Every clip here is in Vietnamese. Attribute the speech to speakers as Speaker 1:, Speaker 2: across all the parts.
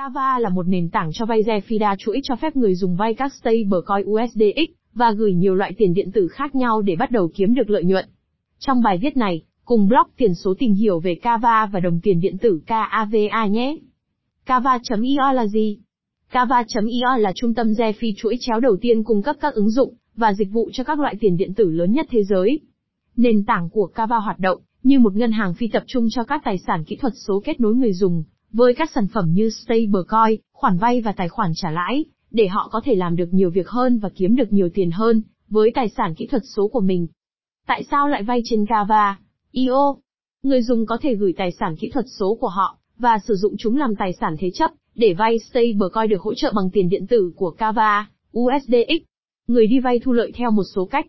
Speaker 1: Kava là một nền tảng cho vay Zefida chuỗi cho phép người dùng vay các stablecoin USDX và gửi nhiều loại tiền điện tử khác nhau để bắt đầu kiếm được lợi nhuận. Trong bài viết này, cùng blog tiền số tìm hiểu về Kava và đồng tiền điện tử KAVA nhé. Kava.io là gì? Kava.io là trung tâm DeFi chuỗi chéo đầu tiên cung cấp các ứng dụng và dịch vụ cho các loại tiền điện tử lớn nhất thế giới. Nền tảng của Kava hoạt động như một ngân hàng phi tập trung cho các tài sản kỹ thuật số kết nối người dùng với các sản phẩm như stablecoin, khoản vay và tài khoản trả lãi, để họ có thể làm được nhiều việc hơn và kiếm được nhiều tiền hơn với tài sản kỹ thuật số của mình. Tại sao lại vay trên Kava? IO. Người dùng có thể gửi tài sản kỹ thuật số của họ và sử dụng chúng làm tài sản thế chấp để vay stablecoin được hỗ trợ bằng tiền điện tử của Kava, USDX. Người đi vay thu lợi theo một số cách.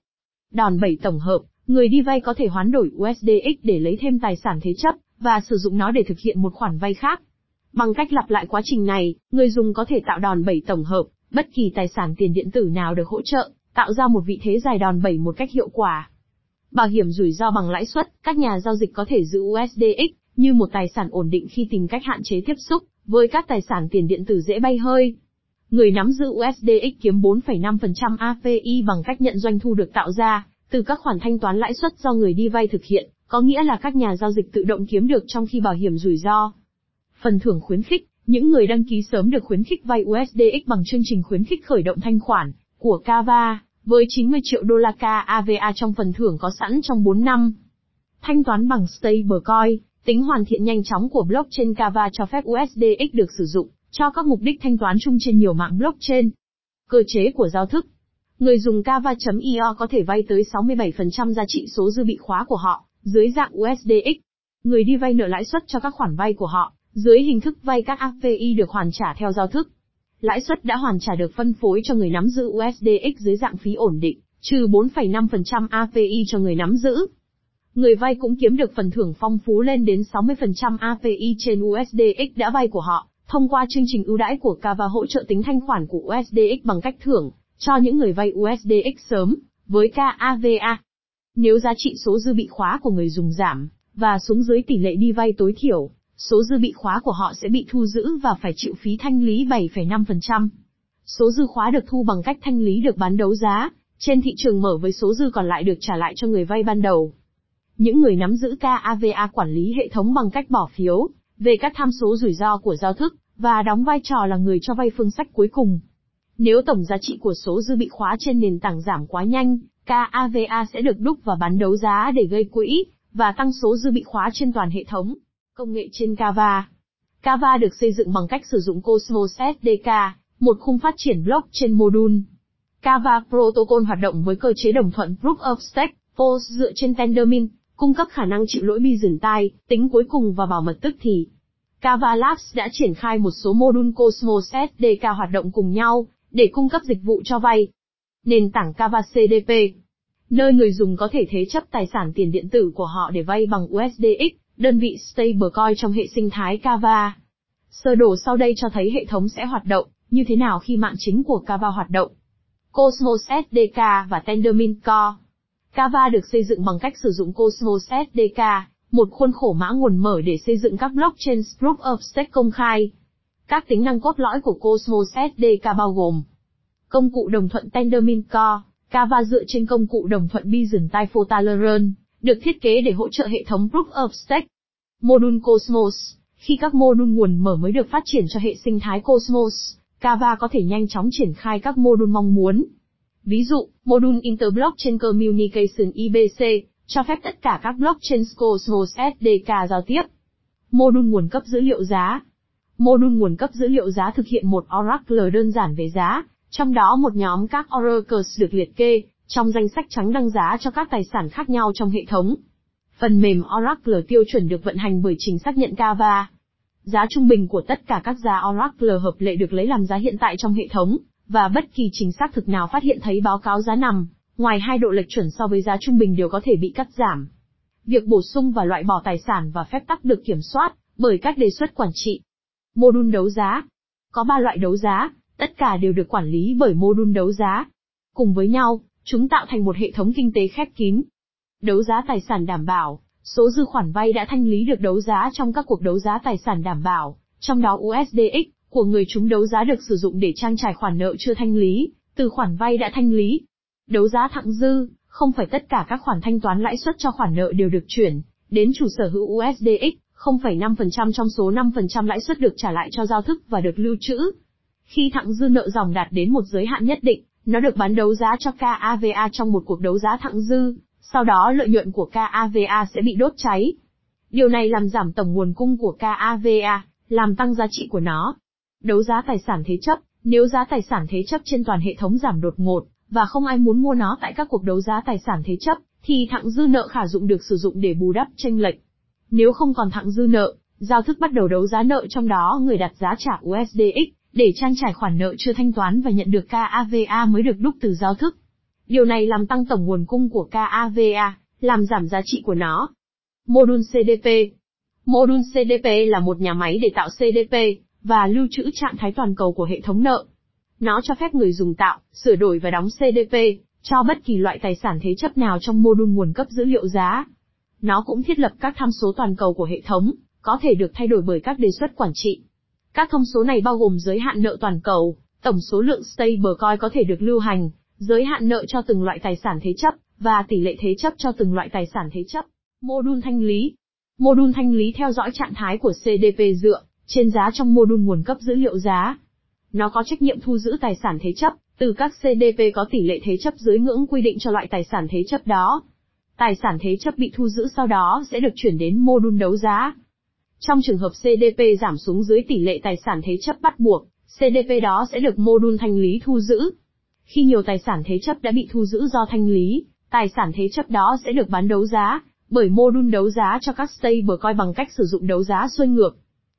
Speaker 1: Đòn bẩy tổng hợp, người đi vay có thể hoán đổi USDX để lấy thêm tài sản thế chấp và sử dụng nó để thực hiện một khoản vay khác. Bằng cách lặp lại quá trình này, người dùng có thể tạo đòn bẩy tổng hợp, bất kỳ tài sản tiền điện tử nào được hỗ trợ, tạo ra một vị thế dài đòn bẩy một cách hiệu quả. Bảo hiểm rủi ro bằng lãi suất, các nhà giao dịch có thể giữ USDX như một tài sản ổn định khi tìm cách hạn chế tiếp xúc với các tài sản tiền điện tử dễ bay hơi. Người nắm giữ USDX kiếm 4,5% API bằng cách nhận doanh thu được tạo ra từ các khoản thanh toán lãi suất do người đi vay thực hiện, có nghĩa là các nhà giao dịch tự động kiếm được trong khi bảo hiểm rủi ro. Phần thưởng khuyến khích, những người đăng ký sớm được khuyến khích vay USDX bằng chương trình khuyến khích khởi động thanh khoản của Kava, với 90 triệu đô la KAVA trong phần thưởng có sẵn trong 4 năm. Thanh toán bằng stablecoin, tính hoàn thiện nhanh chóng của blockchain Kava cho phép USDX được sử dụng cho các mục đích thanh toán chung trên nhiều mạng blockchain. Cơ chế của giao thức Người dùng Kava.io có thể vay tới 67% giá trị số dư bị khóa của họ, dưới dạng USDX. Người đi vay nợ lãi suất cho các khoản vay của họ, dưới hình thức vay các API được hoàn trả theo giao thức. Lãi suất đã hoàn trả được phân phối cho người nắm giữ USDX dưới dạng phí ổn định, trừ 4,5% API cho người nắm giữ. Người vay cũng kiếm được phần thưởng phong phú lên đến 60% API trên USDX đã vay của họ, thông qua chương trình ưu đãi của Kava hỗ trợ tính thanh khoản của USDX bằng cách thưởng cho những người vay USDX sớm với KAVA. Nếu giá trị số dư bị khóa của người dùng giảm và xuống dưới tỷ lệ đi vay tối thiểu, số dư bị khóa của họ sẽ bị thu giữ và phải chịu phí thanh lý 7,5%. Số dư khóa được thu bằng cách thanh lý được bán đấu giá, trên thị trường mở với số dư còn lại được trả lại cho người vay ban đầu. Những người nắm giữ KAVA quản lý hệ thống bằng cách bỏ phiếu về các tham số rủi ro của giao thức và đóng vai trò là người cho vay phương sách cuối cùng. Nếu tổng giá trị của số dư bị khóa trên nền tảng giảm quá nhanh, KAVA sẽ được đúc và bán đấu giá để gây quỹ và tăng số dư bị khóa trên toàn hệ thống. Công nghệ trên Kava Kava được xây dựng bằng cách sử dụng Cosmos SDK, một khung phát triển blockchain trên module. Kava Protocol hoạt động với cơ chế đồng thuận Proof of Stake, POS dựa trên Tendermint, cung cấp khả năng chịu lỗi bi dừng tính cuối cùng và bảo mật tức thì. Kava Labs đã triển khai một số module Cosmos SDK hoạt động cùng nhau, để cung cấp dịch vụ cho vay. Nền tảng Kava CDP, nơi người dùng có thể thế chấp tài sản tiền điện tử của họ để vay bằng USDX, đơn vị stablecoin trong hệ sinh thái Kava. Sơ đồ sau đây cho thấy hệ thống sẽ hoạt động như thế nào khi mạng chính của Kava hoạt động. Cosmos SDK và Tendermint Core. Kava được xây dựng bằng cách sử dụng Cosmos SDK, một khuôn khổ mã nguồn mở để xây dựng các blockchain Proof of Stake công khai. Các tính năng cốt lõi của Cosmos SDK bao gồm Công cụ đồng thuận Tendermint Core, Kava dựa trên công cụ đồng thuận Byzantine Fortaleron, được thiết kế để hỗ trợ hệ thống Proof of Stake. Module Cosmos, khi các module nguồn mở mới được phát triển cho hệ sinh thái Cosmos, Kava có thể nhanh chóng triển khai các module mong muốn. Ví dụ, module Interblockchain Communication IBC, cho phép tất cả các blockchain Cosmos SDK giao tiếp. Module nguồn cấp dữ liệu giá, Module nguồn cấp dữ liệu giá thực hiện một Oracle đơn giản về giá, trong đó một nhóm các Oracles được liệt kê, trong danh sách trắng đăng giá cho các tài sản khác nhau trong hệ thống. Phần mềm Oracle tiêu chuẩn được vận hành bởi trình xác nhận Kava. Giá trung bình của tất cả các giá Oracle hợp lệ được lấy làm giá hiện tại trong hệ thống, và bất kỳ chính xác thực nào phát hiện thấy báo cáo giá nằm, ngoài hai độ lệch chuẩn so với giá trung bình đều có thể bị cắt giảm. Việc bổ sung và loại bỏ tài sản và phép tắc được kiểm soát bởi các đề xuất quản trị. mô đun đấu giá. Có 3 loại đấu giá, tất cả đều được quản lý bởi mô đun đấu giá. Cùng với nhau, chúng tạo thành một hệ thống kinh tế khép kín. Đấu giá tài sản đảm bảo, số dư khoản vay đã thanh lý được đấu giá trong các cuộc đấu giá tài sản đảm bảo, trong đó USDX của người chúng đấu giá được sử dụng để trang trải khoản nợ chưa thanh lý, từ khoản vay đã thanh lý. Đấu giá thặng dư, không phải tất cả các khoản thanh toán lãi suất cho khoản nợ đều được chuyển đến chủ sở hữu USDX, 0,5% trong số 5% lãi suất được trả lại cho giao thức và được lưu trữ. Khi thặng dư nợ dòng đạt đến một giới hạn nhất định, nó được bán đấu giá cho KAVA trong một cuộc đấu giá thặng dư, sau đó lợi nhuận của KAVA sẽ bị đốt cháy. Điều này làm giảm tổng nguồn cung của KAVA, làm tăng giá trị của nó. Đấu giá tài sản thế chấp, nếu giá tài sản thế chấp trên toàn hệ thống giảm đột ngột, và không ai muốn mua nó tại các cuộc đấu giá tài sản thế chấp, thì thặng dư nợ khả dụng được sử dụng để bù đắp tranh lệch. Nếu không còn thặng dư nợ, giao thức bắt đầu đấu giá nợ trong đó người đặt giá trả USDX, để trang trải khoản nợ chưa thanh toán và nhận được KAVA mới được đúc từ giao thức. Điều này làm tăng tổng nguồn cung của KAVA, làm giảm giá trị của nó. Module CDP Module CDP là một nhà máy để tạo CDP, và lưu trữ trạng thái toàn cầu của hệ thống nợ. Nó cho phép người dùng tạo, sửa đổi và đóng CDP, cho bất kỳ loại tài sản thế chấp nào trong module nguồn cấp dữ liệu giá. Nó cũng thiết lập các tham số toàn cầu của hệ thống, có thể được thay đổi bởi các đề xuất quản trị. Các thông số này bao gồm giới hạn nợ toàn cầu, tổng số lượng stablecoin có thể được lưu hành, giới hạn nợ cho từng loại tài sản thế chấp, và tỷ lệ thế chấp cho từng loại tài sản thế chấp. Module thanh lý Module thanh lý theo dõi trạng thái của CDP dựa trên giá trong module nguồn cấp dữ liệu giá. Nó có trách nhiệm thu giữ tài sản thế chấp, từ các CDP có tỷ lệ thế chấp dưới ngưỡng quy định cho loại tài sản thế chấp đó. Tài sản thế chấp bị thu giữ sau đó sẽ được chuyển đến module đấu giá. Trong trường hợp CDP giảm xuống dưới tỷ lệ tài sản thế chấp bắt buộc, CDP đó sẽ được mô đun thanh lý thu giữ. Khi nhiều tài sản thế chấp đã bị thu giữ do thanh lý, tài sản thế chấp đó sẽ được bán đấu giá, bởi mô đun đấu giá cho các stablecoin bằng cách sử dụng đấu giá xuôi ngược.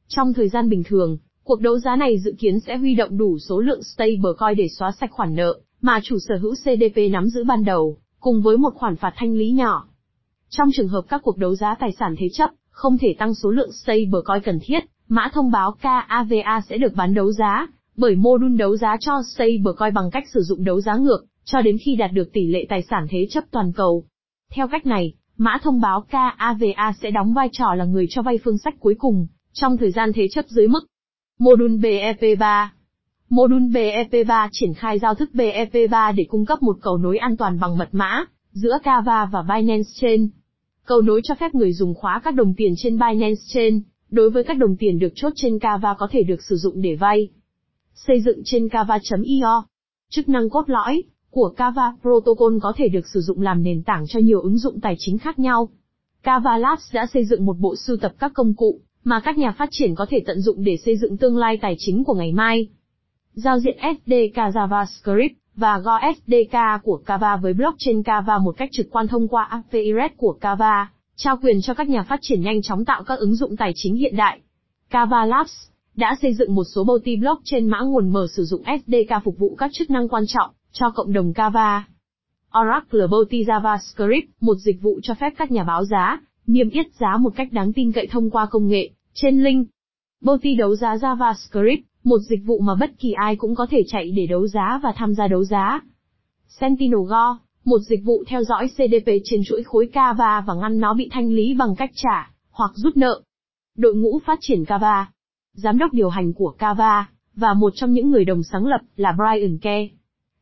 Speaker 1: Trong thời gian bình thường, cuộc đấu giá này dự kiến sẽ huy động đủ số lượng stablecoin để xóa sạch khoản nợ mà chủ sở hữu CDP nắm giữ ban đầu, cùng với một khoản phạt thanh lý nhỏ. Trong trường hợp các cuộc đấu giá tài sản thế chấp không thể tăng số lượng stablecoin cần thiết, mã thông báo KAVA sẽ được bán đấu giá, bởi mô đun đấu giá cho stablecoin bằng cách sử dụng đấu giá ngược, cho đến khi đạt được tỷ lệ tài sản thế chấp toàn cầu. Theo cách này, mã thông báo KAVA sẽ đóng vai trò là người cho vay phương sách cuối cùng, trong thời gian thế chấp dưới mức. Module BEP3 Module BEP3 triển khai giao thức BEP3 để cung cấp một cầu nối an toàn bằng mật mã, giữa Kava và Binance Chain. Cầu nối cho phép người dùng khóa các đồng tiền trên Binance Chain, đối với các đồng tiền được chốt trên Kava có thể được sử dụng để vay. Xây dựng trên Kava.io Chức năng cốt lõi của Kava Protocol có thể được sử dụng làm nền tảng cho nhiều ứng dụng tài chính khác nhau. Kava Labs đã xây dựng một bộ sưu tập các công cụ mà các nhà phát triển có thể tận dụng để xây dựng tương lai tài chính của ngày mai. Giao diện SDK JavaScript và Go SDK của Kava với blockchain Kava một cách trực quan thông qua API REST của Kava, trao quyền cho các nhà phát triển nhanh chóng tạo các ứng dụng tài chính hiện đại. Kava Labs đã xây dựng một số multi blockchain mã nguồn mở sử dụng SDK phục vụ các chức năng quan trọng cho cộng đồng Kava. Oracle Multi JavaScript, một dịch vụ cho phép các nhà báo giá, niêm yết giá một cách đáng tin cậy thông qua công nghệ, trên link. Multi đấu giá JavaScript, một dịch vụ mà bất kỳ ai cũng có thể chạy để đấu giá và tham gia đấu giá. Sentinel Go, một dịch vụ theo dõi CDP trên chuỗi khối Kava và ngăn nó bị thanh lý bằng cách trả, hoặc rút nợ. Đội ngũ phát triển Kava, giám đốc điều hành của Kava, và một trong những người đồng sáng lập là Brian Ke.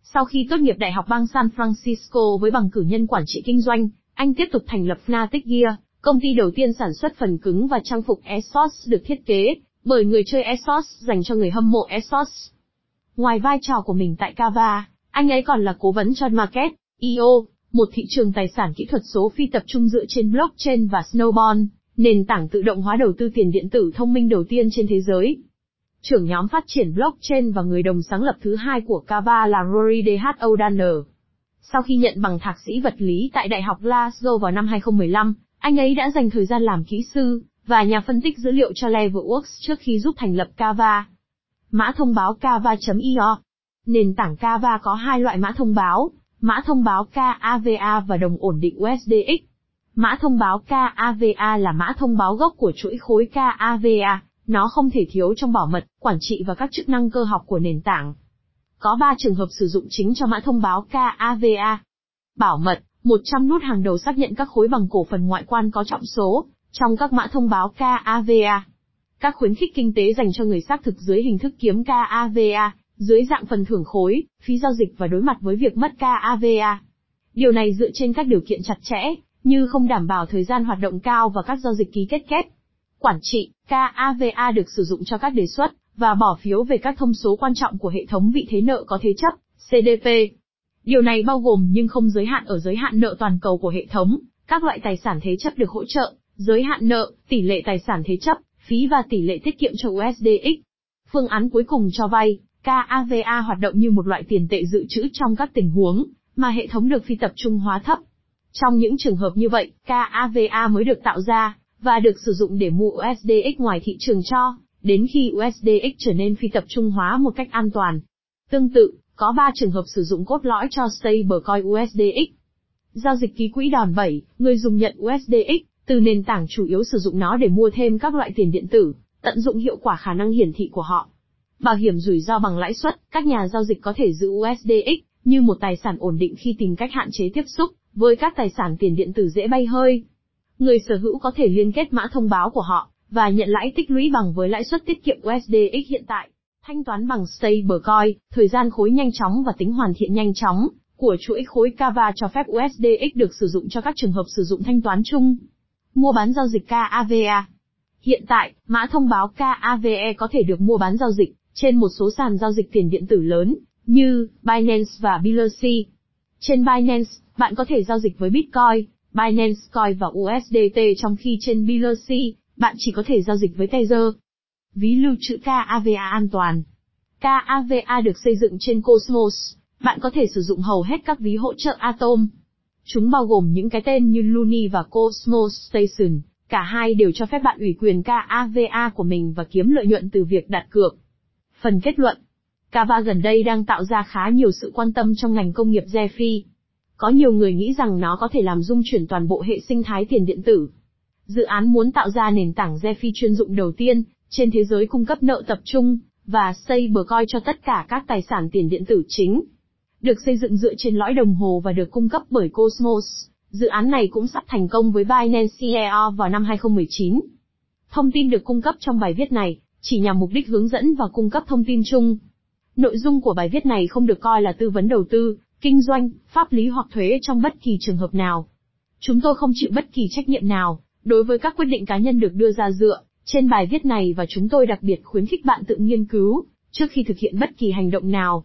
Speaker 1: Sau khi tốt nghiệp Đại học bang San Francisco với bằng cử nhân quản trị kinh doanh, anh tiếp tục thành lập Fnatic Gear, công ty đầu tiên sản xuất phần cứng và trang phục Esports được thiết kế bởi người chơi esports dành cho người hâm mộ esports. Ngoài vai trò của mình tại Kava, anh ấy còn là cố vấn cho Market, IO, một thị trường tài sản kỹ thuật số phi tập trung dựa trên blockchain và Snowball, nền tảng tự động hóa đầu tư tiền điện tử thông minh đầu tiên trên thế giới. Trưởng nhóm phát triển blockchain và người đồng sáng lập thứ hai của Kava là Rory DH O'Donnell. Sau khi nhận bằng thạc sĩ vật lý tại Đại học Glasgow vào năm 2015, anh ấy đã dành thời gian làm kỹ sư và nhà phân tích dữ liệu cho Leverworks trước khi giúp thành lập Kava. Mã thông báo Kava.io Nền tảng Kava có hai loại mã thông báo, mã thông báo KAVA và đồng ổn định USDX. Mã thông báo KAVA là mã thông báo gốc của chuỗi khối KAVA, nó không thể thiếu trong bảo mật, quản trị và các chức năng cơ học của nền tảng. Có 3 trường hợp sử dụng chính cho mã thông báo KAVA. Bảo mật, 100 nút hàng đầu xác nhận các khối bằng cổ phần ngoại quan có trọng số, trong các mã thông báo KAVA. Các khuyến khích kinh tế dành cho người xác thực dưới hình thức kiếm KAVA, dưới dạng phần thưởng khối, phí giao dịch và đối mặt với việc mất KAVA. Điều này dựa trên các điều kiện chặt chẽ, như không đảm bảo thời gian hoạt động cao và các giao dịch ký kết kép. Quản trị, KAVA được sử dụng cho các đề xuất và bỏ phiếu về các thông số quan trọng của hệ thống vị thế nợ có thế chấp, CDP. Điều này bao gồm nhưng không giới hạn ở giới hạn nợ toàn cầu của hệ thống, các loại tài sản thế chấp được hỗ trợ, giới hạn nợ, tỷ lệ tài sản thế chấp, phí và tỷ lệ tiết kiệm cho USDX. Phương án cuối cùng cho vay, KAVA hoạt động như một loại tiền tệ dự trữ trong các tình huống mà hệ thống được phi tập trung hóa thấp. Trong những trường hợp như vậy, KAVA mới được tạo ra và được sử dụng để mua USDX ngoài thị trường cho đến khi USDX trở nên phi tập trung hóa một cách an toàn. Tương tự, có 3 trường hợp sử dụng cốt lõi cho stablecoin USDX. Giao dịch ký quỹ đòn bẩy, người dùng nhận USDX từ nền tảng chủ yếu sử dụng nó để mua thêm các loại tiền điện tử, tận dụng hiệu quả khả năng hiển thị của họ. Bảo hiểm rủi ro bằng lãi suất, các nhà giao dịch có thể giữ USDX như một tài sản ổn định khi tìm cách hạn chế tiếp xúc với các tài sản tiền điện tử dễ bay hơi. Người sở hữu có thể liên kết mã thông báo của họ và nhận lãi tích lũy bằng với lãi suất tiết kiệm USDX hiện tại. Thanh toán bằng stablecoin, thời gian khối nhanh chóng và tính hoàn thiện nhanh chóng của chuỗi khối Kava cho phép USDX được sử dụng cho các trường hợp sử dụng thanh toán chung. Mua bán giao dịch KAVA Hiện tại, mã thông báo KAVE có thể được mua bán giao dịch trên một số sàn giao dịch tiền điện tử lớn, như Binance và Biloxi. Trên Binance, bạn có thể giao dịch với Bitcoin, Binance Coin và USDT trong khi trên Biloxi, bạn chỉ có thể giao dịch với Tether. Ví lưu trữ KAVA an toàn. KAVA được xây dựng trên Cosmos. Bạn có thể sử dụng hầu hết các ví hỗ trợ Atom. Chúng bao gồm những cái tên như Luni và Cosmos Station. Cả hai đều cho phép bạn ủy quyền KAVA của mình và kiếm lợi nhuận từ việc đặt cược. Phần kết luận. Kava gần đây đang tạo ra khá nhiều sự quan tâm trong ngành công nghiệp DeFi. Có nhiều người nghĩ rằng nó có thể làm dung chuyển toàn bộ hệ sinh thái tiền điện tử. Dự án muốn tạo ra nền tảng DeFi chuyên dụng đầu tiên, trên thế giới cung cấp nợ tập trung, và xây bờ coi cho tất cả các tài sản tiền điện tử chính. Được xây dựng dựa trên lõi đồng hồ và được cung cấp bởi Cosmos, dự án này cũng sắp thành công với Binance CEO vào năm 2019. Thông tin được cung cấp trong bài viết này, chỉ nhằm mục đích hướng dẫn và cung cấp thông tin chung. Nội dung của bài viết này không được coi là tư vấn đầu tư, kinh doanh, pháp lý hoặc thuế trong bất kỳ trường hợp nào. Chúng tôi không chịu bất kỳ trách nhiệm nào đối với các quyết định cá nhân được đưa ra dựa trên bài viết này và chúng tôi đặc biệt khuyến khích bạn tự nghiên cứu trước khi thực hiện bất kỳ hành động nào.